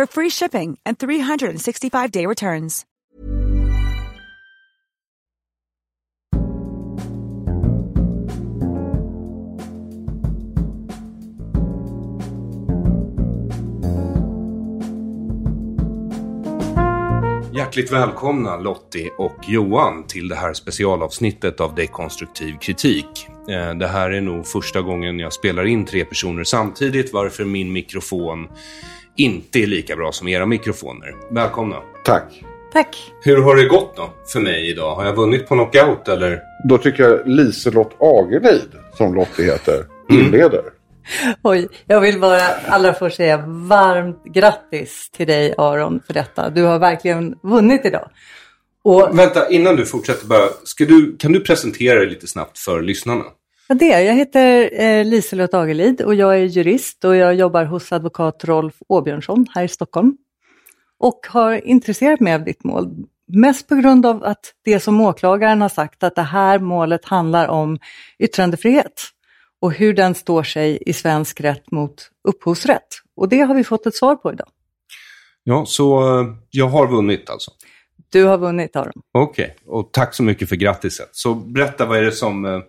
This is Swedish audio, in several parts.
for free shipping and 365-day returns. Hjärtligt välkomna Lottie och Johan till det här specialavsnittet av Dekonstruktiv kritik. Eh, det här är nog första gången jag spelar in tre personer samtidigt varför min mikrofon inte är lika bra som era mikrofoner. Välkomna! Tack. Tack. Hur har det gått då för mig idag? Har jag vunnit på knockout eller? Då tycker jag Liselott Agerlid, som Lottie heter, Mm. inleder. Oj, jag vill bara allra först säga varmt grattis till dig Aron för detta. Du har verkligen vunnit idag. Och Vänta, innan du fortsätter bara. Ska du, kan du presentera dig lite snabbt för lyssnarna? Ja, det, jag heter eh, Liselott Agerlid och jag är jurist och jag jobbar hos advokat Rolf Åbjörnsson här i Stockholm. Och har intresserat mig av ditt mål. Mest på grund av att det som åklagaren har sagt att det här målet handlar om yttrandefrihet och hur den står sig i svensk rätt mot upphovsrätt. Och det har vi fått ett svar på idag. Ja, så eh, jag har vunnit alltså. Du har vunnit Aron. Okej, och tack så mycket för grattiset. Så berätta, vad är det som...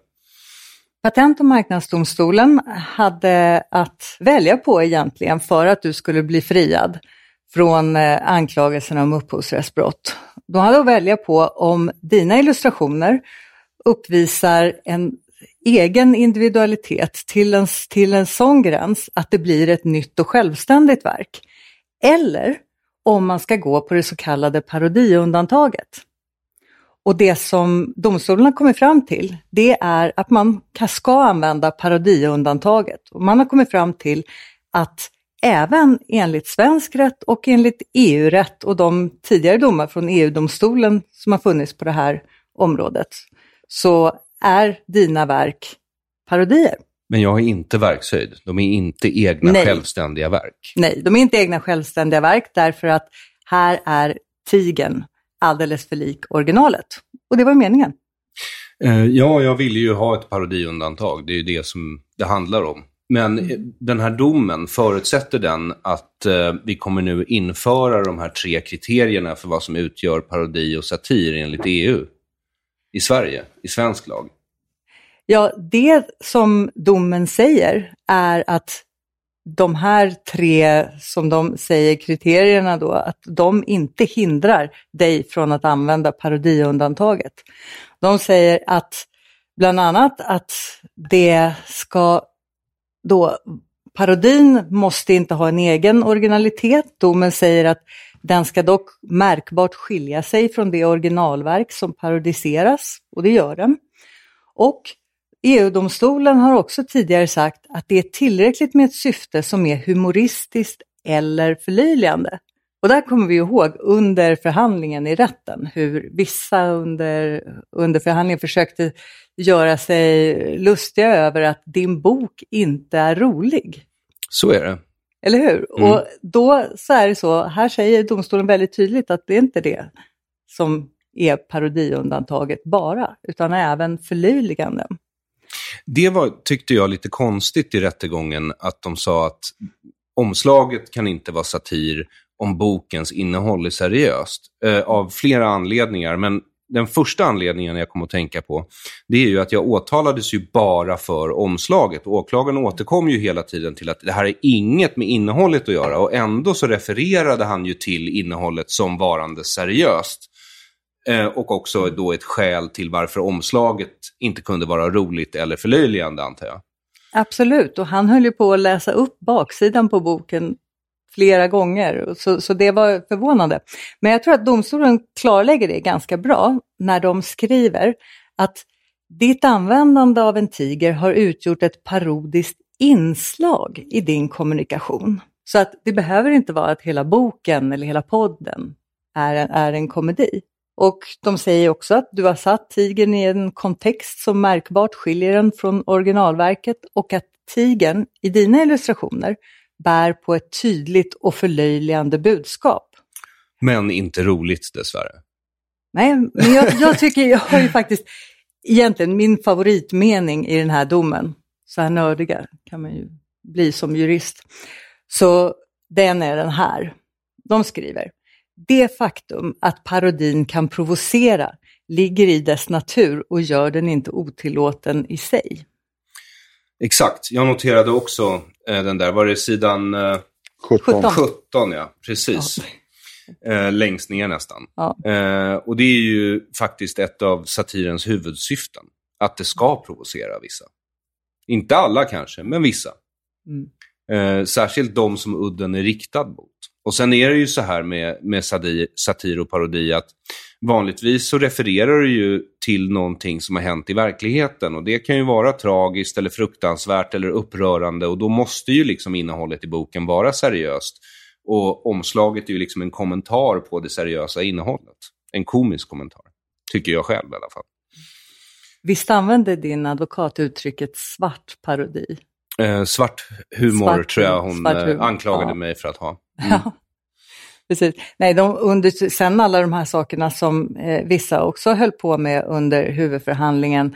Patent och marknadsdomstolen hade att välja på egentligen för att du skulle bli friad från eh, anklagelserna om upphovsrättsbrott. De hade att välja på om dina illustrationer uppvisar en egen individualitet till en, till en sån gräns att det blir ett nytt och självständigt verk. Eller om man ska gå på det så kallade parodiundantaget. Och det som domstolen har kommit fram till, det är att man ka- ska använda parodiundantaget. Och man har kommit fram till att även enligt svensk rätt och enligt EU-rätt och de tidigare domar från EU-domstolen som har funnits på det här området, så är dina verk parodier. Men jag har inte verkshöjd. De är inte egna Nej. självständiga verk. Nej, de är inte egna självständiga verk därför att här är tigern alldeles för lik originalet. Och det var meningen. Eh, ja, jag ville ju ha ett parodiundantag. Det är ju det som det handlar om. Men Mm. eh, den här domen, förutsätter den att eh, vi kommer nu införa de här tre kriterierna för vad som utgör parodi och satir enligt EU i Sverige, i svensk lag? Ja, det som domen säger är att de här tre, som de säger, kriterierna då, att de inte hindrar dig från att använda parodiundantaget. De säger att bland annat att det ska då, parodin måste inte ha en egen originalitet. Domen säger att den ska dock märkbart skilja sig från det originalverk som parodiseras, och det gör den. Och EU-domstolen har också tidigare sagt att det är tillräckligt med ett syfte som är humoristiskt eller förlöjligande. Och där kommer vi ihåg under förhandlingen i rätten hur vissa under, under förhandlingen försökte göra sig lustiga över att din bok inte är rolig. Så är det. Eller hur? Mm. Och då så är det så, här säger domstolen väldigt tydligt att det är inte det som är parodiundantaget bara, utan även förlöjliganden. Det var, tyckte jag, lite konstigt i rättegången att de sa att omslaget kan inte vara satir om bokens innehåll är seriöst. Eh, av flera anledningar, men den första anledningen jag kom att tänka på, det är ju att jag åtalades ju bara för omslaget. Åklagaren återkom ju hela tiden till att det här är inget med innehållet att göra och ändå så refererade han ju till innehållet som varande seriöst. Eh, och också då ett skäl till varför omslaget inte kunde vara roligt eller förlöjligande, antar jag. Absolut, och han höll ju på att läsa upp baksidan på boken flera gånger, så, så det var förvånande. Men jag tror att domstolen klarlägger det ganska bra när de skriver att ditt användande av en tiger har utgjort ett parodiskt inslag i din kommunikation. Så att det behöver inte vara att hela boken eller hela podden är en, är en komedi. Och de säger också att du har satt tigern i en kontext som märkbart skiljer den från originalverket och att tigern i dina illustrationer bär på ett tydligt och förlöjligande budskap. Men inte roligt dessvärre. Nej, men jag, jag tycker, jag har ju faktiskt egentligen min favoritmening i den här domen, så här nördiga kan man ju bli som jurist. Så den är den här. De skriver, det faktum att parodin kan provocera ligger i dess natur och gör den inte otillåten i sig. Exakt, jag noterade också eh, den där, var det sidan eh, 17. 17? Ja, precis. Eh, längst ner nästan. Ja. Eh, och det är ju faktiskt ett av satirens huvudsyften. Att det ska provocera vissa. Inte alla kanske, men vissa. Mm. Eh, särskilt de som udden är riktad mot. Och sen är det ju så här med, med satir, satir och parodi att vanligtvis så refererar du ju till någonting som har hänt i verkligheten. Och det kan ju vara tragiskt eller fruktansvärt eller upprörande. Och då måste ju liksom innehållet i boken vara seriöst. Och omslaget är ju liksom en kommentar på det seriösa innehållet. En komisk kommentar. Tycker jag själv i alla fall. Visst använde din advokat uttrycket svart parodi? Eh, svart humor Svart tror jag hon eh, anklagade ja. mig för att ha. Ja, precis. Nej, de, under, sen alla de här sakerna som eh, vissa också höll på med under huvudförhandlingen,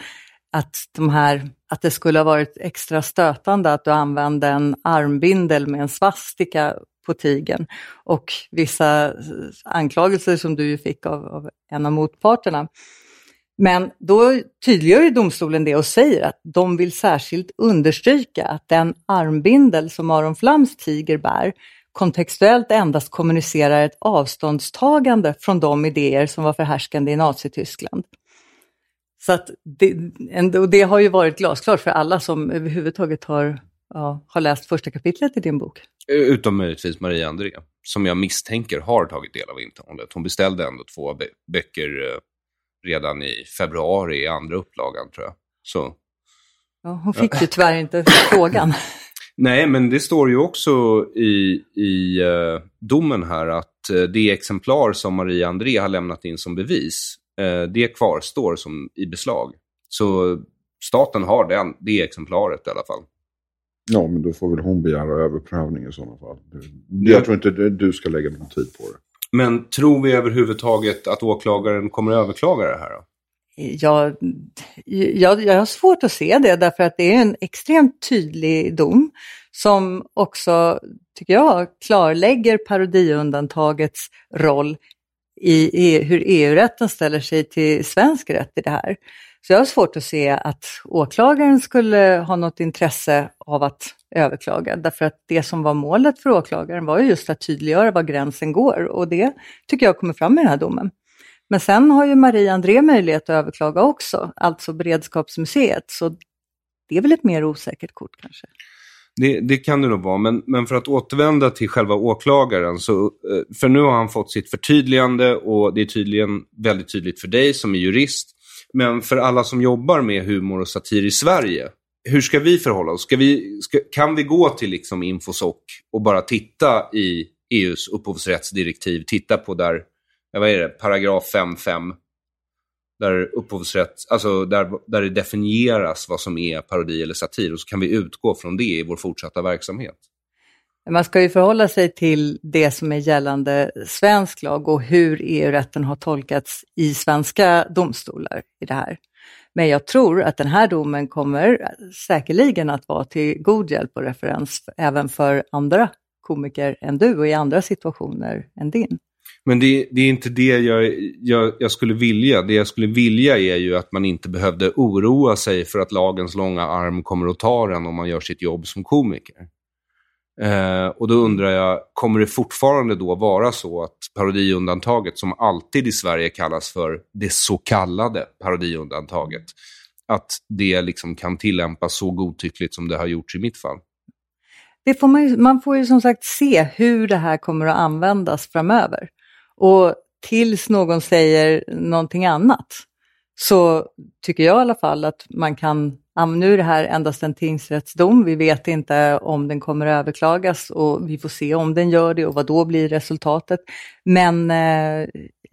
att, de här, att det skulle ha varit extra stötande att du använde en armbindel med en svastika på tigen och vissa eh, anklagelser som du fick av, av en av motparterna. Men då tydliggör ju domstolen det och säger att de vill särskilt understryka att den armbindel som Aron Flams tiger bär kontextuellt endast kommunicerar ett avståndstagande från de idéer som var förhärskande i Nazityskland. Så att det, och det har ju varit glasklart för alla som överhuvudtaget har, ja, har läst första kapitlet i din bok. Utom möjligtvis Maria André, som jag misstänker har tagit del av innehållet. Hon beställde ändå två böcker eh, redan i februari i andra upplagan, tror jag. Så. Ja, hon fick ju tyvärr inte frågan. Nej, men det står ju också i, i eh, domen här att eh, det exemplar som Maria André har lämnat in som bevis, eh, det kvarstår som i beslag. Så staten har den, det exemplaret i alla fall. Ja, men då får väl hon begära överprövning i sådana fall. Jag tror inte du- du ska lägga någon tid på det. Men tror vi överhuvudtaget att åklagaren kommer att överklaga det här? Då? Jag, jag, jag har svårt att se det därför att det är en extremt tydlig dom som också, tycker jag, klarlägger parodiundantagets roll i, i hur EU-rätten ställer sig till svensk rätt i det här. Så jag har svårt att se att åklagaren skulle ha något intresse av att överklaga, därför att det som var målet för åklagaren var ju just att tydliggöra var gränsen går och det tycker jag kommer fram i den här domen. Men sen har ju Marie André möjlighet att överklaga också, alltså Beredskapsmuseet, så det är väl ett mer osäkert kort kanske. Det, det kan det nog vara, men, men för att återvända till själva åklagaren, så, eh, för nu har han fått sitt förtydligande och det är tydligen väldigt tydligt för dig som är jurist. Men för alla som jobbar med humor och satir i Sverige, hur ska vi förhålla oss? Ska vi, ska, kan vi gå till liksom Infosoc och bara titta i EUs upphovsrättsdirektiv, titta på där, vad är det, paragraf 5.5, där upphovsrätt, alltså där, där det definieras vad som är parodi eller satir och så kan vi utgå från det i vår fortsatta verksamhet. Man ska ju förhålla sig till det som är gällande svensk lag och hur EU-rätten har tolkats i svenska domstolar i det här. Men jag tror att den här domen kommer säkerligen att vara till god hjälp och referens även för andra komiker än du och i andra situationer än din. Men det, det, är inte det jag, jag, jag, skulle vilja. Det jag skulle vilja är ju att man inte behövde oroa sig för att lagens långa arm kommer att ta den om man gör sitt jobb som komiker. Eh, och då undrar jag, kommer det fortfarande då vara så att parodiundantaget, som alltid i Sverige kallas för det så kallade parodiundantaget, att det liksom kan tillämpas så godtyckligt som det har gjorts i mitt fall? Det får man, ju, man får ju som sagt se hur det här kommer att användas framöver. Och tills någon säger någonting annat så tycker jag i alla fall att man kan, nu är det här endast en tingsrättsdom, vi vet inte om den kommer att överklagas och vi får se om den gör det och vad då blir resultatet. Men eh,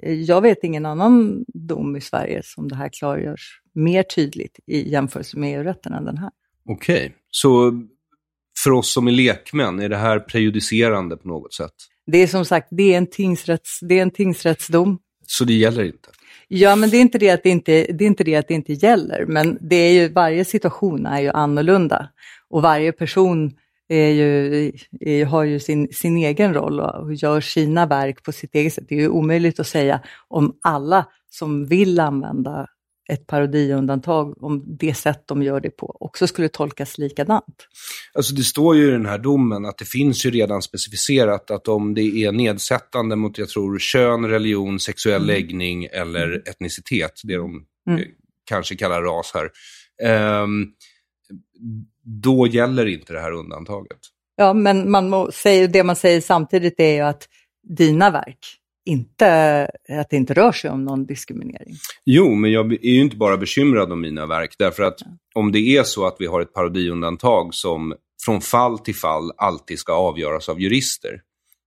jag vet ingen annan dom i Sverige som det här klargörs mer tydligt i jämförelse med EU-rätten än den här. Okej, okay. så för oss som är lekmän, är det här prejudicerande på något sätt? Det är som sagt, det är en, tingsrätts, det är en tingsrättsdom. Så det gäller inte? Ja, men det är inte det att det inte, det är inte, det att det inte gäller, men det är ju, varje situation är ju annorlunda. Och varje person är ju, är, har ju sin, sin egen roll och gör sina verk på sitt eget sätt. Det är ju omöjligt att säga om alla som vill använda ett parodiundantag om det sätt de gör det på också skulle tolkas likadant. Alltså det står ju i den här domen att det finns ju redan specificerat att om det är nedsättande mot, jag tror, kön, religion, sexuell mm. läggning eller mm. etnicitet, det de mm. Eh, kanske kallar ras här, um, då gäller inte det här undantaget. Ja, men man må, säger, det man säger samtidigt är ju att dina verk inte, att det inte rör sig om någon diskriminering. Jo, men jag är ju inte bara bekymrad om mina verk. Därför att om det är så att vi har ett parodiundantag som från fall till fall alltid ska avgöras av jurister,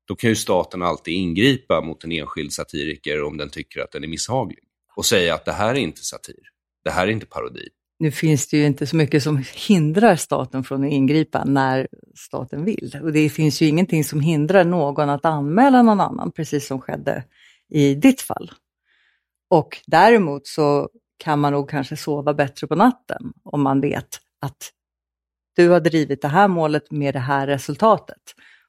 då kan ju staten alltid ingripa mot en enskild satiriker om den tycker att den är misshaglig. Och säga att det här är inte satir, det här är inte parodi. Nu finns det ju inte så mycket som hindrar staten från att ingripa när staten vill. Och det finns ju ingenting som hindrar någon att anmäla någon annan, precis som skedde i ditt fall. Och däremot så kan man nog kanske sova bättre på natten om man vet att du har drivit det här målet med det här resultatet.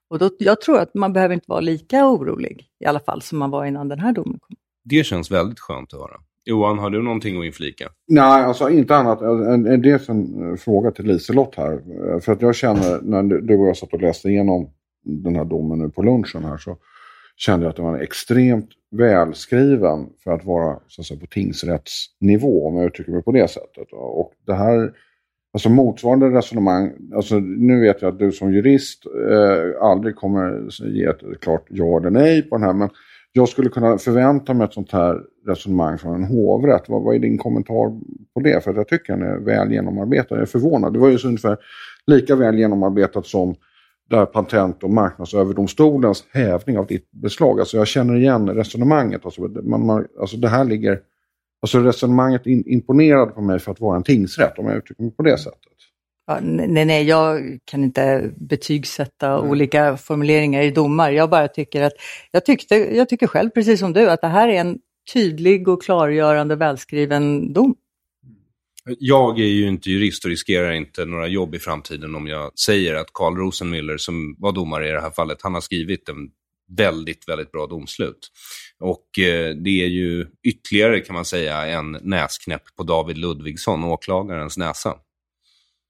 Och då, jag tror att man behöver inte vara lika orolig, i alla fall, som man var innan den här domen kom. Det känns väldigt skönt att höra. Johan, har du någonting att inflika? Nej, alltså inte annat. än Dels en eh, fråga till Liselott här. Eh, för att jag känner, när du och jag satt och läste igenom den här domen nu på lunchen här, så kände jag att den var extremt välskriven för att vara så att säga, på tingsrättsnivå, om jag uttrycker mig på det sättet. Och det här, alltså motsvarande resonemang, alltså nu vet jag att du som jurist eh, aldrig kommer ge ett klart ja eller nej på den här, men jag skulle kunna förvänta mig ett sånt här resonemang från en hovrätt. Vad, vad är din kommentar på det? För jag tycker den är väl genomarbetad. Jag är förvånad. Det var ju så ungefär lika väl genomarbetat som där Patent och marknadsöverdomstolens hävning av ditt beslag. Alltså jag känner igen resonemanget. Alltså, man, man, alltså det här ligger... Alltså resonemanget in, imponerade på mig för att vara en tingsrätt, om jag uttrycker mig på det sättet. Ja, nej, nej, jag kan inte betygsätta mm. olika formuleringar i domar. Jag bara tycker att, jag, tyckte, jag tycker själv, precis som du, att det här är en tydlig och klargörande välskriven dom. Jag är ju inte jurist och riskerar inte några jobb i framtiden om jag säger att Carl Rosenmüller, som var domare i det här fallet, han har skrivit en väldigt, väldigt bra domslut. Och eh, det är ju ytterligare, kan man säga, en näsknäpp på David Ludvigsson, åklagarens näsa.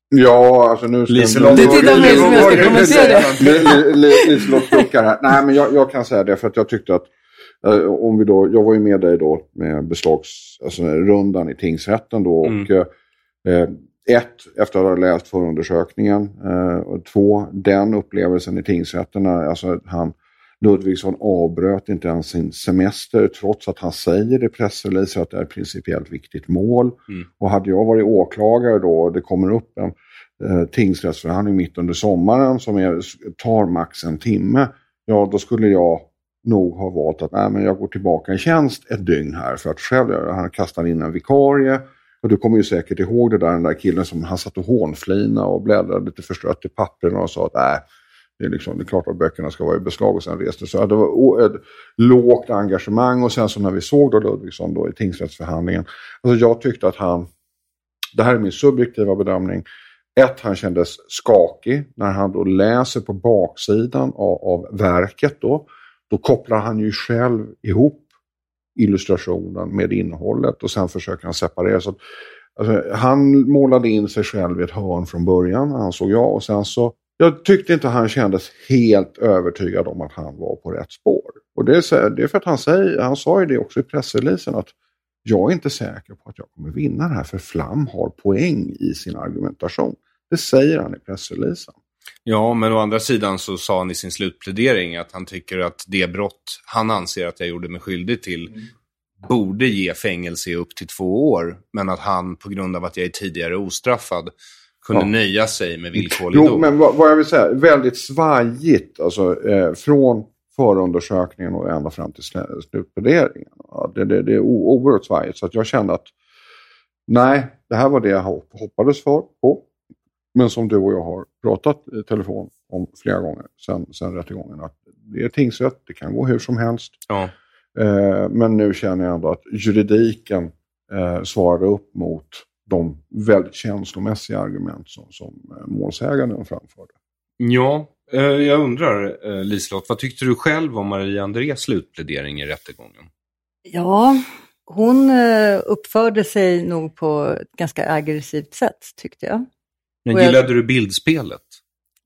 Ja, alltså nu... Liselott... Du tittar mig som jag ska kommentera det. Liselott duckar här. Nej, men jag, jag, kan säga det för att jag tyckte att eh, om vi då, jag var ju med dig då med beslagsrundan alltså, i tingsrätten då. Mm. Och, eh, ett, efter att ha läst förundersökningen. Eh, och två, den upplevelsen i tingsrätten alltså, han, Ludvigsson avbröt inte ens sin semester trots att han säger i pressreleaser att det är ett principiellt viktigt mål. Mm. Och hade jag varit åklagare då och det kommer upp en eh, tingsrättsförhandling mitt under sommaren som är, tar max en timme, ja då skulle jag nog ha valt att nej, men jag går tillbaka i tjänst ett dygn här för att själv han kastar in en vikarie. Och du kommer ju säkert ihåg det där, den där killen som han satt och hånflina och bläddrade lite förstrött i pappren och sa att nej, det är, liksom, det är klart att böckerna ska vara i beslag och sen reste så det var ett lågt engagemang och sen så när vi såg då Ludvigsson då i tingsrättsförhandlingen. Alltså jag tyckte att han, det här är min subjektiva bedömning, ett, han kändes skakig när han då läser på baksidan av, av verket då. Då kopplar han ju själv ihop illustrationen med innehållet och sen försöker han separera. Så att, alltså, han målade in sig själv i ett hörn från början, ansåg jag. Och sen så, jag tyckte inte han kändes helt övertygad om att han var på rätt spår. Och det är, för att han, säger, han sa ju det också i pressreleasen att jag är inte säker på att jag kommer vinna det här för Flam har poäng i sin argumentation. Det säger han i pressreleasen. Ja, men å andra sidan så sa han i sin slutplädering att han tycker att det brott han anser att jag gjorde mig skyldig till mm. borde ge fängelse i upp till två år. Men att han på grund av att jag är tidigare ostraffad kunde ja. nöja sig med villkorlig dom. Jo, men vad, vad, jag vill säga, väldigt svajigt alltså, eh, från förundersökningen och ända fram till slutpläderingen. Ja, det, det, det är oerhört svajigt. Så att jag kände att nej, det här var det jag hoppades för, på. Men som du och jag har pratat i telefon om flera gånger sen, sen rättegången. Att det är tingsrätt, det kan gå hur som helst. Ja. Eh, men nu känner jag ändå att juridiken eh, svarade upp mot de väldigt känslomässiga argument som, som eh, målsäganden framförde. Ja, eh, jag undrar eh, Liselott, vad tyckte du själv om Maria Andrés slutplädering i rättegången? Ja, hon uppförde sig nog på ett ganska aggressivt sätt tyckte jag. Men gillade du bildspelet?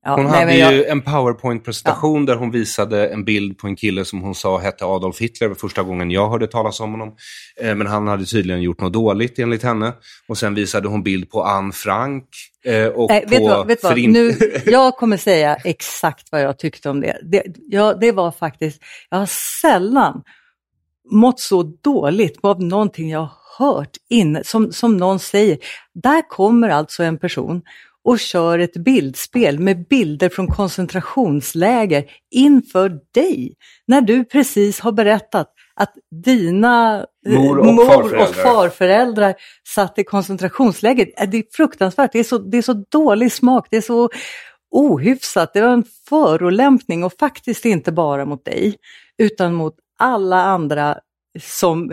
Ja, hon nej, hade jag... ju en powerpoint-presentation ja. där hon visade en bild på en kille som hon sa hette Adolf Hitler. Det var första gången jag hörde talas om honom. Eh, men han hade tydligen gjort något dåligt enligt henne. Och sen visade hon bild på Anne Frank. Eh, och äh, på vet vad, vet vad? Nu, jag kommer säga exakt vad jag tyckte om det. Det, ja, det var faktiskt, jag har sällan mått så dåligt av någonting jag hört in, som, som någon säger. Där kommer alltså en person och kör ett bildspel med bilder från koncentrationsläger inför dig. När du precis har berättat att dina eh, mor och, mor farföräldrar. och farföräldrar satt i koncentrationsläger. Äh, det är fruktansvärt, det är, så, det är så dålig smak, det är så ohyfsat. Det var en förolämpning och faktiskt inte bara mot dig utan mot alla andra som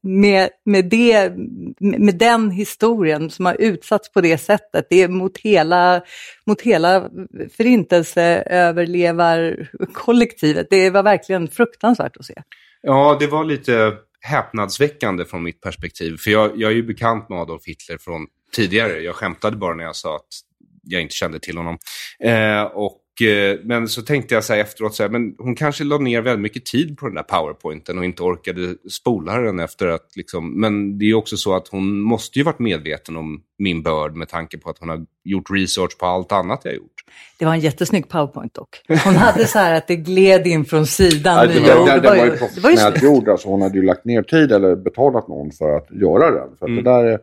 med, med, det, med den historien som har utsatts på det sättet, det är mot hela, mot hela förintelseöverlevarkollektivet. Det var verkligen fruktansvärt att se. Ja, det var lite häpnadsväckande från mitt perspektiv. För jag, jag är ju bekant med Adolf Hitler från tidigare. Jag skämtade bara när jag sa att jag inte kände till honom. Eh, och men så tänkte jag så här efteråt, så här, men hon kanske la ner väldigt mycket tid på den där powerpointen och inte orkade spola den efter att liksom, men det är ju också så att hon måste ju varit medveten om min börd med tanke på att hon har gjort research på allt annat jag gjort. Det var en jättesnygg powerpoint dock. Hon hade så här att det gled in från sidan. Ja, det, var, det, det, var ju professionellt gjord, alltså hon hade ju lagt ner tid eller betalat någon för att göra den. För att mm. det där är Eh,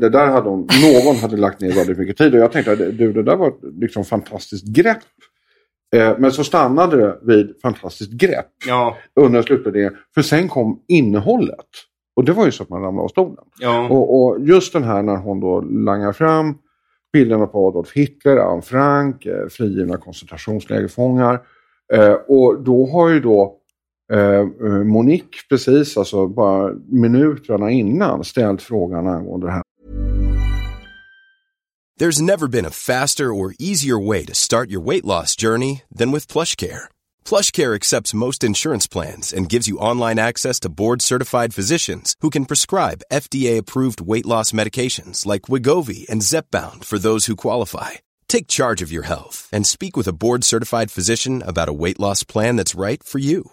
det där hade hon, någon hade lagt ner väldigt mycket tid och jag tänkte att du, det där var ett liksom fantastiskt grepp. Eh, men så stannade det vid fantastiskt grepp ja. under slutpläderingen. För sen kom innehållet. Och det var ju så att man ramlade av stolen. Ja. Och, och, just den här när hon då langar fram bilderna på Adolf Hitler, Anne Frank, eh, frigivna koncentrationslägerfångar. och då har ju då Eh, eh, Monique precis, alltså bara minuterna innan, ställt frågan angående det här. There's never been a faster or easier way to start your weight loss journey than with PlushCare. PlushCare accepts most insurance plans and gives you online access to board-certified physicians who can prescribe FDA-approved weight loss medications like Wigovi and Zepbound for those who qualify. Take charge of your health and speak with a board-certified physician about a weight loss plan that's right for you.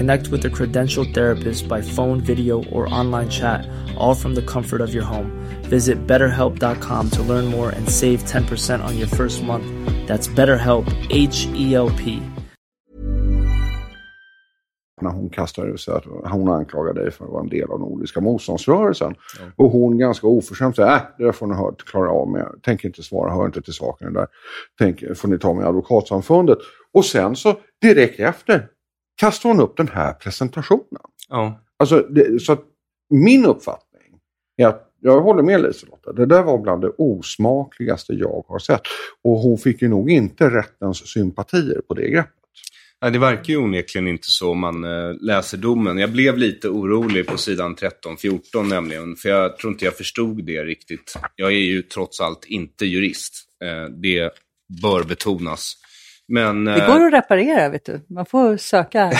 Connect with a credentialed therapist by phone, video, or online chat all from the comfort of your home. Visit betterhelp.com to learn more and save 10% on your first month. That's BetterHelp, H E L P. när hon kastade ur sig att hon anklagar dig för att vara en del av Nordiska motståndsrörelsen. Ja. Och hon ganska oförskämt säger, äh, det där får ni hört, klara av med. Tänker inte svara, hör inte till saken där. Tänk, får ni ta med Advokatsamfundet. Och sen så direkt efter kastar hon upp den här presentationen. Ja. Alltså, det, så min uppfattning är att jag håller med Liselotte. Det där var bland det osmakligaste jag har sett. Och hon fick ju nog inte rättens sympatier på det greppet. Nej, det verkar ju onekligen inte så om man äh, läser domen. Jag blev lite orolig på sidan 13-14 nämligen. För jag tror inte jag förstod det riktigt. Jag är ju trots allt inte jurist. Äh, det bör betonas. Men, det går att reparera, vet du. Man får söka.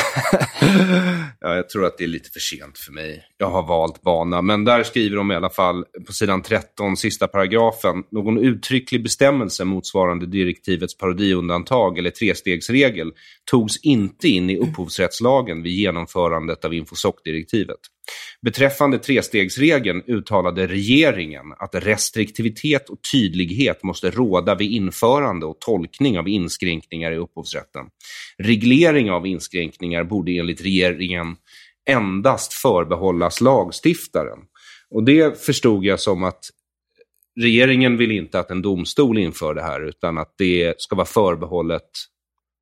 ja, jag tror att det är lite för sent för mig. Jag har valt bana. Men där skriver de i alla fall på sidan 13, sista paragrafen, någon uttrycklig bestämmelse motsvarande direktivets parodiundantag eller trestegsregel togs inte in i upphovsrättslagen vid genomförandet av Infosoc-direktivet. Beträffande trestegsregeln uttalade regeringen att restriktivitet och tydlighet måste råda vid införande och tolkning av inskränkningar i upphovsrätten. Reglering av inskränkningar borde enligt regeringen endast förbehållas lagstiftaren. Och det förstod jag som att regeringen vill inte att en domstol inför det här, utan att det ska vara förbehållet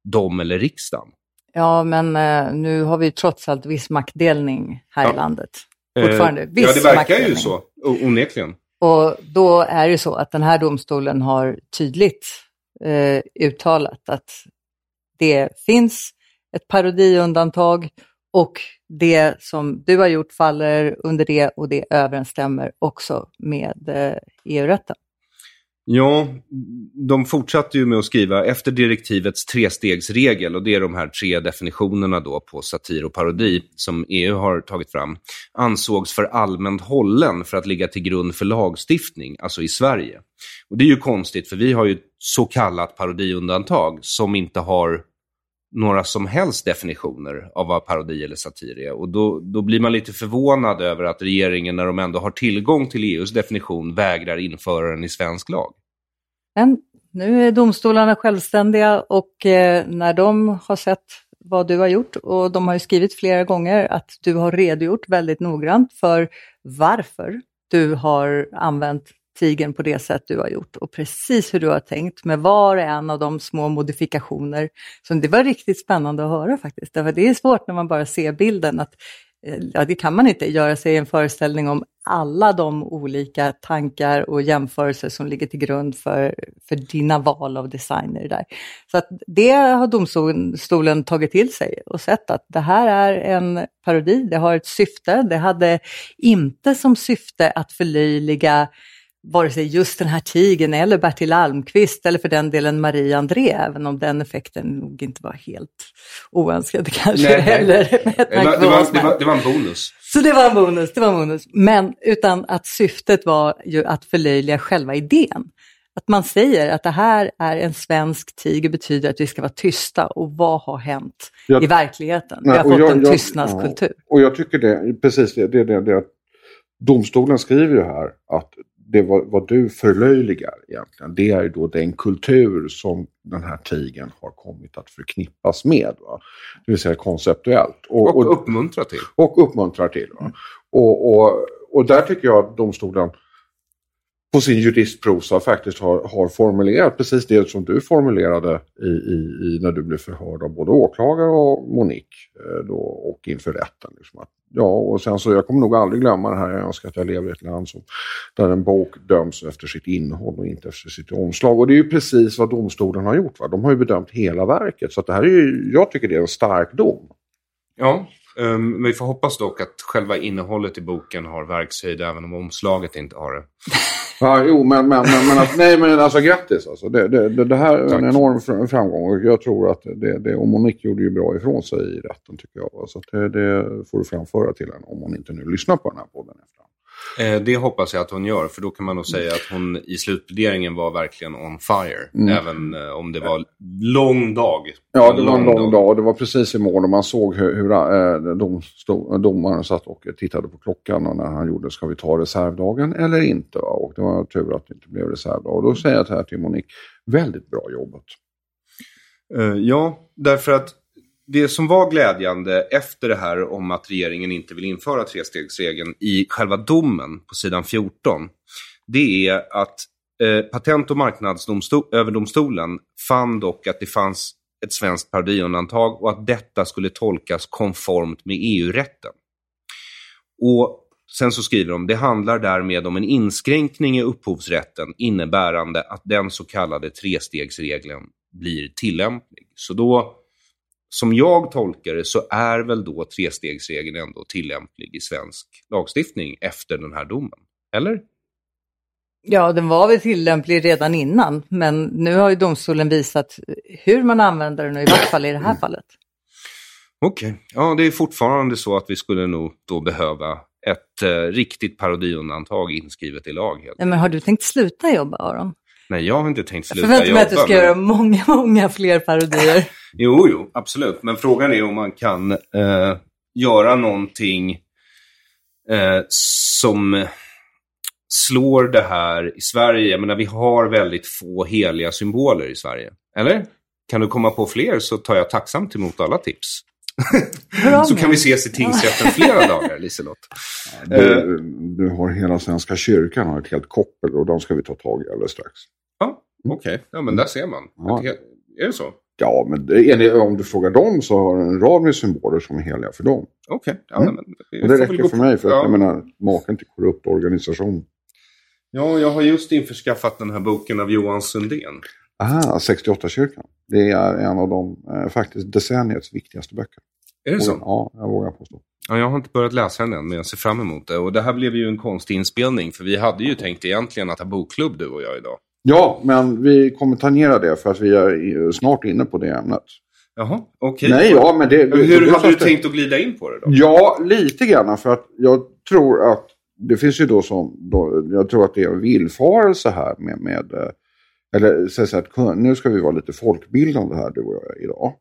dem eller riksdagen. Ja, men eh, nu har vi trots allt viss maktdelning här ja. i landet. Fortfarande. Viss ja, det verkar ju så, onekligen. Och då är det så att den här domstolen har tydligt eh, uttalat att det finns ett parodiundantag och det som du har gjort faller under det och det överensstämmer också med eh, EU-rätten. Ja, de fortsatte ju med att skriva efter direktivets trestegsregel, och det är de här tre definitionerna då på satir och parodi som EU har tagit fram, ansågs för allmänt hållen för att ligga till grund för lagstiftning, alltså i Sverige. Och det är ju konstigt, för vi har ju så kallat parodiundantag som inte har några som helst definitioner av vad parodi eller satir är. Och då, då blir man lite förvånad över att regeringen, när de ändå har tillgång till EUs definition, vägrar införa den i svensk lag. Men nu är domstolarna självständiga och eh, när de har sett vad du har gjort och de har ju skrivit flera gånger att du har redogjort väldigt noggrant för varför du har använt tigern på det sätt du har gjort och precis hur du har tänkt med var och en av de små modifikationer. Så det var riktigt spännande att höra faktiskt. Därför det är svårt när man bara ser bilden att eh, ja, det kan man inte göra sig en föreställning om alla de olika tankar och jämförelser som ligger till grund för, för dina val av designer där. Så att det har domstolen tagit till sig och sett att det här är en parodi, det har ett syfte, det hade inte som syfte att förlöjliga vare sig just den här tigen eller Bertil Almqvist eller för den delen Marie André, även om den effekten nog inte var helt oönskad kanske nej, heller. Nej. Det, var, det, var, det, var, det var en bonus. Så det var en bonus, det var en bonus. Men utan att syftet var ju att förlöjliga själva idén. Att man säger att det här är en svensk tiger betyder att vi ska vara tysta och vad har hänt jag, i verkligheten? Nej, vi har fått jag, en jag, tystnadskultur. Ja, och jag tycker det, precis det, det, det, det Domstolen skriver ju här att det vad, vad, du förlöjligar egentligen, det är ju då den kultur som den här tigen har kommit att förknippas med. Va? Det vill säga konceptuellt. Och, och, och uppmuntrar till. Och uppmuntrar till. Mm. Och, och, och där tycker jag att domstolen på sin juristprosa faktiskt har, har formulerat precis det som du formulerade i, i, i, när du blev förhörd av både åklagare och Monique eh, då, och inför rätten. Liksom att, ja, och sen så jag kommer nog aldrig glömma det här. Jag önskar att jag lever i ett land som, där en bok döms efter sitt innehåll och inte efter sitt omslag. Och det är ju precis vad domstolen har gjort. Va? De har ju bedömt hela verket. Så det här är ju, jag tycker det är en stark dom. Ja, um, vi får hoppas dock att själva innehållet i boken har verkshöjd även om omslaget inte har det. Ja, jo, men, men, men, men, alltså, nej, men alltså grattis. Alltså. Det, det, det här är en enorm framgång och jag tror att det, det, och Monique gjorde ju bra ifrån sig i rätten tycker jag. Så det, det får du framföra till henne om hon inte nu lyssnar på den här podden efterhand. Eh, det hoppas jag att hon gör, för då kan man nog säga att hon i slutpläderingen var verkligen on fire. Mm. Även eh, om det var lång dag. Ja, det var en lång dag. Det var precis i mål och man såg hur, hur äh, dom, stod, domaren satt och tittade på klockan och när han gjorde, ska vi ta reservdagen eller inte? Och det var tur att det inte blev reservdag. Och då säger jag här till Monique, väldigt bra jobbat. Ja, därför att det som var glädjande efter det här om att regeringen inte vill införa trestegsregeln i själva domen på sidan 14, det är att eh, Patent och marknadsöverdomstolen fann dock att det fanns ett svenskt parodiundantag och att detta skulle tolkas konformt med EU-rätten. Och Sen så skriver de, det handlar därmed om en inskränkning i upphovsrätten innebärande att den så kallade trestegsregeln blir tillämplig. Så då, som jag tolkar det, så är väl då trestegsregeln ändå tillämplig i svensk lagstiftning efter den här domen? Eller? Ja, den var väl tillämplig redan innan, men nu har ju domstolen visat hur man använder den, och i vart fall i det här fallet. Okej, okay. ja det är fortfarande så att vi skulle nog då behöva ett eh, riktigt parodiundantag inskrivet i lag. Helt. Men har du tänkt sluta jobba, Aron? Nej, jag har inte tänkt sluta jobba. Jag förväntar mig att du ska men... göra många, många fler parodier. jo, jo, absolut. Men frågan är om man kan eh, göra någonting eh, som slår det här i Sverige. Jag menar, vi har väldigt få heliga symboler i Sverige. Eller? Kan du komma på fler så tar jag tacksamt emot alla tips. så kan vi ses i tingsrätten flera dagar, Liselott. Du, du, har hela Svenska kyrkan har ett helt koppel och de ska vi ta tag i alldeles strax. Ja, okej. Okay. Ja, men där ser man. Ja. Är det så? Ja, men om du frågar dem så har en rad med symboler som är heliga för dem. Okej. Okay. Ja, mm. det, och det räcker för mig, för att ja. jag menar, maken till korrupt organisation. Ja, jag har just införskaffat den här boken av Johan Sundén. Aha, 68-kyrkan. Det är en av de, eh, faktiskt decenniets viktigaste böcker. Är det så? Ja, jag vågar påstå. Ja, jag har inte börjat läsa den än, men jag ser fram emot det. Och det här blev ju en konstig inspelning, för vi hade ju tänkt egentligen att ha bokklubb, du och jag, idag. Ja, men vi kommer tangera det för att vi är snart inne på det ämnet. Jaha, okej. Nej, ja, men det... Hur det, hade du tänkt att glida in på det då? Ja, lite grann. För att jag tror att det finns ju då som... Då, jag tror att det är en villfarelse här med... med eh, eller så att nu ska vi vara lite folkbildande här, du och jag, idag.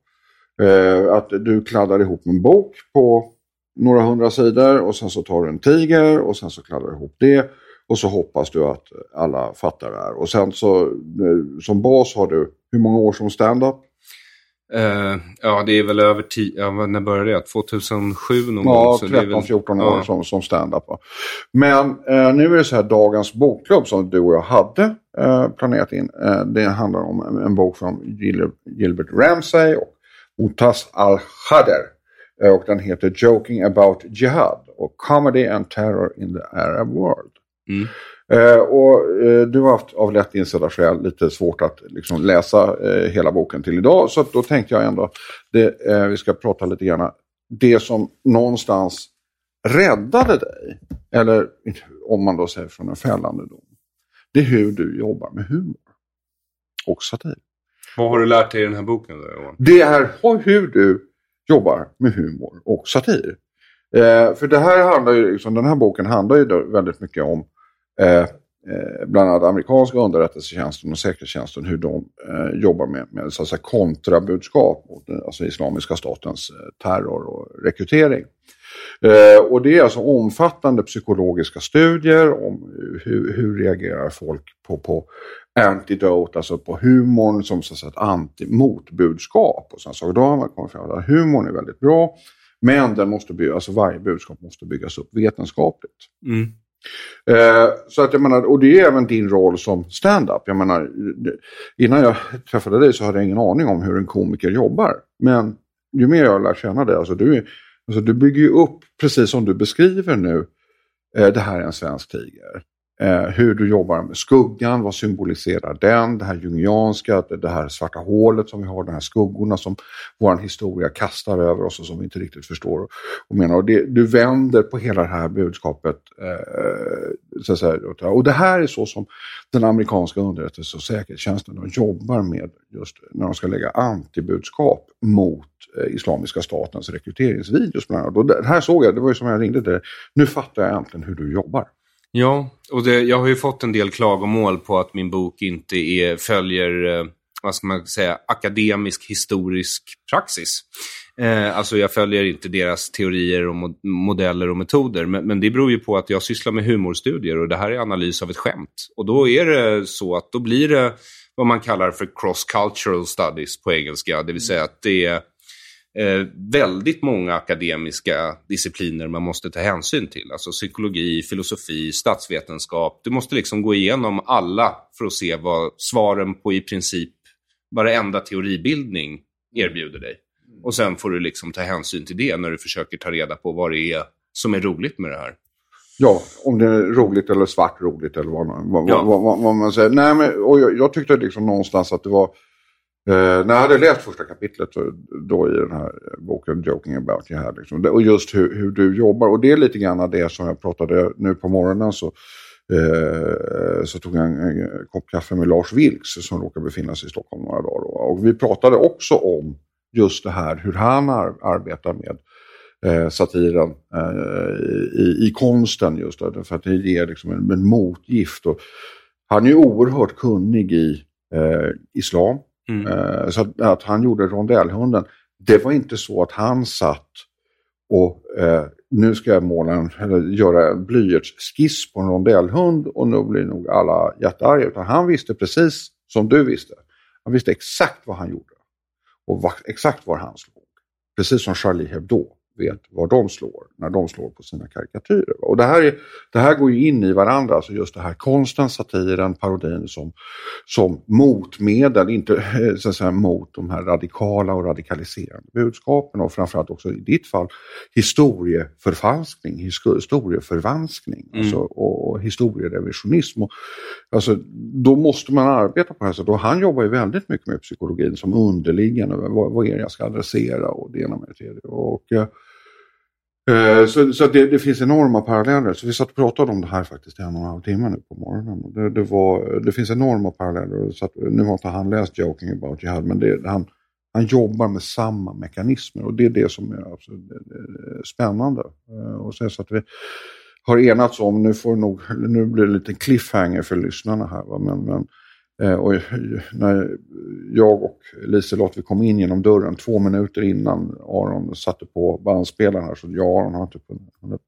Eh, att du kladdar ihop en bok på några hundra sidor och sen så tar du en tiger och sen så kladdar du ihop det. Och så hoppas du att alla fattar det här. Och sen så eh, som bas har du hur många år som stand-up? Uh, ja, det är väl över tio, ja, när började det? 2007 någon ja, gång? Ja, 13-14 väl... år ja. som, som stand-up. Men uh, nu är det så här, dagens bokklubb som du och jag hade uh, planerat in. det handlar om en, en bok från Gilbert Ramsay och Mutas al-Khader. Och den heter Joking about Jihad och Comedy and Terror in the Arab World. Mm. Eh, och eh, du har haft av lätt insedda skäl lite svårt att liksom, läsa eh, hela boken till idag. Så då tänkte jag ändå, det, eh, vi ska prata lite grann, det som någonstans räddade dig, eller om man då säger från en fällande dom, det är hur du jobbar med humor och satir. Vad har du lärt dig i den här boken? Då, Johan? Det är hur du jobbar med humor och satir. Eh, för det här handlar ju, liksom, den här boken handlar ju väldigt mycket om Eh, eh, bland annat amerikanska underrättelsetjänsten och säkerhetstjänsten hur de eh, jobbar med, med så att säga, kontrabudskap mot eh, alltså Islamiska statens eh, terror och rekrytering. Eh, och det är alltså omfattande psykologiska studier om hur, hur reagerar folk på, på antidote, alltså på humorn som så att säga, ett anti-motbudskap. Och sen så då har man kommit fram till att humorn är väldigt bra, men den måste bygga, alltså varje budskap måste byggas upp vetenskapligt. Mm. Eh, så att jag menar, och det är även din roll som stand-up. Jag menar, innan jag träffade dig så hade jag ingen aning om hur en komiker jobbar. Men ju mer jag lär känna dig, alltså du, alltså du bygger ju upp, precis som du beskriver nu, eh, det här är en svensk tiger. Eh, hur du jobbar med skuggan, vad symboliserar den? Det här jungianska, det här svarta hålet som vi har, de här skuggorna som vår historia kastar över oss och som vi inte riktigt förstår. Och, menar, och det, du vänder på hela det här budskapet. Eh, så att säga, och det här är så som den amerikanska underrättelse och säkerhetstjänsten de jobbar med just när de ska lägga antibudskap mot eh, Islamiska statens rekryteringsvideos. Bland annat. Och det här såg jag, det var ju som jag ringde till Nu fattar jag äntligen hur du jobbar. Ja, och det, jag har ju fått en del klagomål på att min bok inte är, följer, eh, vad ska man säga, akademisk historisk praxis. Eh, alltså jag följer inte deras teorier och mod modeller och metoder. Men, men, det beror ju på att jag sysslar med humorstudier och det här är analys av ett skämt. Och då är det så att då blir det vad man kallar för cross-cultural studies på engelska. Det vill säga att det är eh, väldigt många akademiska discipliner man måste ta hänsyn till. Alltså psykologi, filosofi, statsvetenskap. Du måste liksom gå igenom alla för att se vad svaren på i princip varenda teoribildning erbjuder dig. Och sen får du liksom ta hänsyn till det när du försöker ta reda på vad det är som är roligt med det här. Ja, om det är roligt eller svart roligt eller vad, vad, Ja. vad, vad, man säger. Nej, men, och jag, jag tyckte liksom någonstans att det var... Eh, när jag hade läst första kapitlet så, då i den här boken Joking about you här, liksom, och just hur, hur du jobbar. Och det är lite grann det som jag pratade nu på morgonen. Så, eh, så tog jag en, en kopp kaffe med Lars Vilks som råkar befinna sig i Stockholm några dagar. då. Och vi pratade också om just det här hur han ar, arbetar med eh, satiren eh, i, i konsten just det, för att det ger liksom en, en motgift. Och han är ju oerhört kunnig i eh, islam. Mm. Eh, så att, att han gjorde rondellhunden, det var inte så att han satt och eh, nu ska jag måla en, eller göra en blyertsskiss på en rondellhund och nu blir nog alla jättearga. Utan han visste precis som du visste. Han visste exakt vad han gjorde och va, exakt var han slog. Precis som Charlie Hebdo vet var de slår när de slår på sina karikatyrer. Och det här, är, det här går ju in i varandra, alltså just det här konsten, satiren, parodin som, som motmedel, inte eh, så att säga, mot de här radikala och radikaliserande budskapen och framförallt också i ditt fall historieförfalskning, histo- historieförvanskning Mm. alltså, och, och historierevisionism. Och, alltså, då måste man arbeta på det här sättet och han jobbar ju väldigt mycket med psykologin som underliggande, vad, vad är det jag ska adressera och det ena med det tredje. Och, Eh, Eh, så, så det, det finns enorma paralleller. Så vi satt och pratade om det här faktiskt i en och en halv timme nu på morgonen. Det, det, var, det finns enorma paralleller. Så att, nu har inte han läst Joking about Jihad, men det, han, han jobbar med samma mekanismer och det är det som är absolut spännande. Eh, och sen så att vi har enats om, nu, får nog, nu blir det lite cliffhanger för lyssnarna här, va? men, men Eh, och när jag och Liselott vi kom in genom dörren två minuter innan Aron satte på bandspelaren här, så jag och Aron har inte kunnat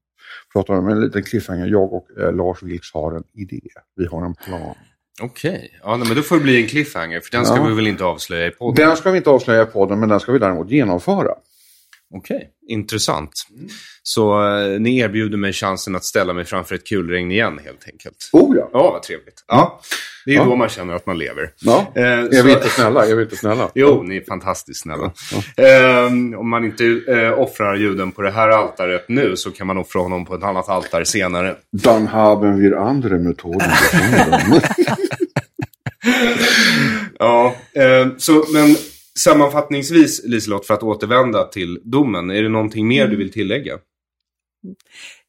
prata om en liten cliffhanger. Jag och eh, Lars Vilks har en idé. Vi har en plan. Okej, ja, nej, men då får det bli en cliffhanger, för den ska Ja. vi väl inte avslöja i podden? Den ska vi inte avslöja i podden, men den ska vi däremot genomföra. Okej, intressant. Så eh, ni erbjuder mig chansen att ställa mig framför ett kulregn igen helt enkelt. Oh ja! Ja, vad trevligt. Ja, det är Ja. då man känner att man lever. ja. Eh, Är så- vi inte snälla? Är vi inte snälla? Jo, ni är fantastiskt snälla. Eh, om man inte eh, offrar juden på det här altaret nu så kan man offra honom på ett annat altare senare. Dann haben wir andere gefunden. Ja, eh, så, men sammanfattningsvis, Liselott, för att återvända till domen, är det någonting mer du vill tillägga?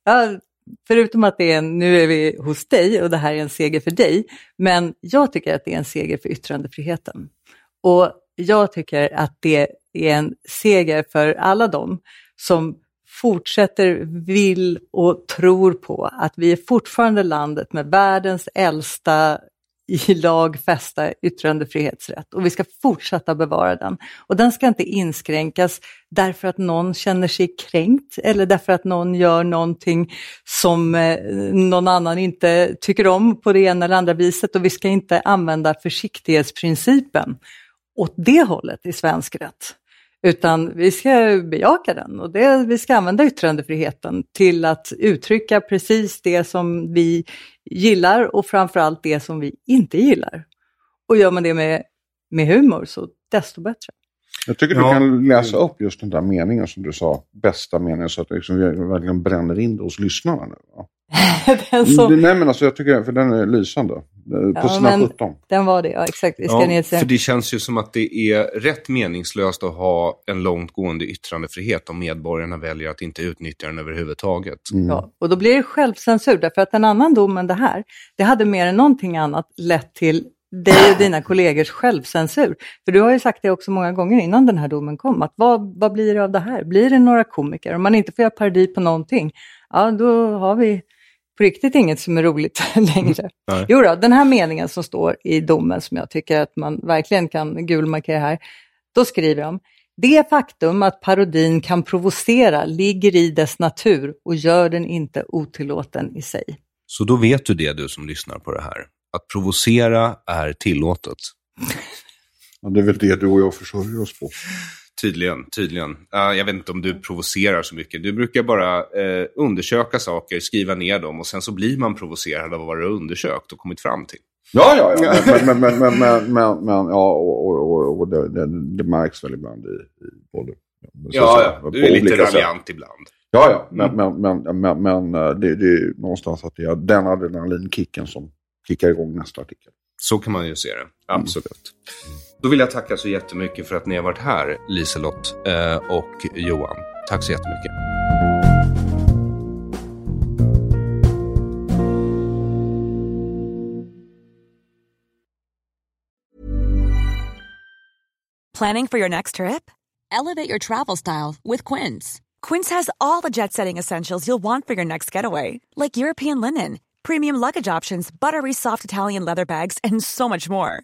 Ja, förutom att det är en, nu är vi hos dig och det här är en seger för dig, men jag tycker att det är en seger för yttrandefriheten. Och jag tycker att det är en seger för alla dem som fortsätter, vill och tror på att vi är fortfarande landet med världens äldsta i lag fästa yttrandefrihetsrätt och vi ska fortsätta bevara den. Och den ska inte inskränkas därför att någon känner sig kränkt eller därför att någon gör någonting som eh, någon annan inte tycker om på det ena eller andra viset och vi ska inte använda försiktighetsprincipen åt det hållet i svensk rätt. Utan vi ska bejaka den och det, vi ska använda yttrandefriheten till att uttrycka precis det som vi gillar och framförallt det som vi inte gillar. Och gör man det med, med humor så desto bättre. Jag tycker Ja. du kan läsa upp just den där meningen som du sa, bästa meningen, så att liksom vi verkligen bränner in det hos lyssnarna nu. Va? den, som, Nej men alltså jag tycker, för den är lysande. Eh, På Ja, sina men- 17. den var det, ja exakt. Ja, för det känns ju som att det är rätt meningslöst att ha en långtgående yttrandefrihet om medborgarna väljer att inte utnyttja den överhuvudtaget. Mm. Ja, och då blir det självcensur, därför att en annan dom än det här, det hade mer än någonting annat lett till dig och dina kollegors självcensur. För du har ju sagt det också många gånger innan den här domen kom, att vad, vad blir det av det här? Blir det några komiker? Om man inte får göra parodi på någonting, ja då har vi på riktigt inget som är roligt längre. Nej. Jo då, den här meningen som står i domen som jag tycker att man verkligen kan gulmarkera här, då skriver de det faktum att parodin kan provocera ligger i dess natur och gör den inte otillåten i sig. Så då vet du det, du som lyssnar på det här. Att provocera är tillåtet. Ja, det är väl det du och jag försörjer oss på. Tydligen, tydligen. Uh, jag vet inte om du provocerar så mycket. Du brukar bara uh, undersöka saker, skriva ner dem och sen så blir man provocerad av vad du har undersökt och kommit fram till. Ja, ja, ja. Men, men, men, men, men, men, ja, och, och, och, och det, det, det märks väl ibland i, i både... Ja, ja, du är lite raljant ibland. Ja, ja, men, mm. men, men, men, men det, det är någonstans att det är den adrenalinkicken som kickar igång nästa artikel. Så kan man ju se det, absolut. Mm. Då vill jag tacka så jättemycket för att ni har varit här, Liselott eh, och Johan. Tack så jättemycket. Planning for your next trip? Elevate your travel style with Quince. Quince has all the jet setting essentials you'll want for your next getaway, like European linen, premium luggage options, buttery soft Italian leather bags, and so much more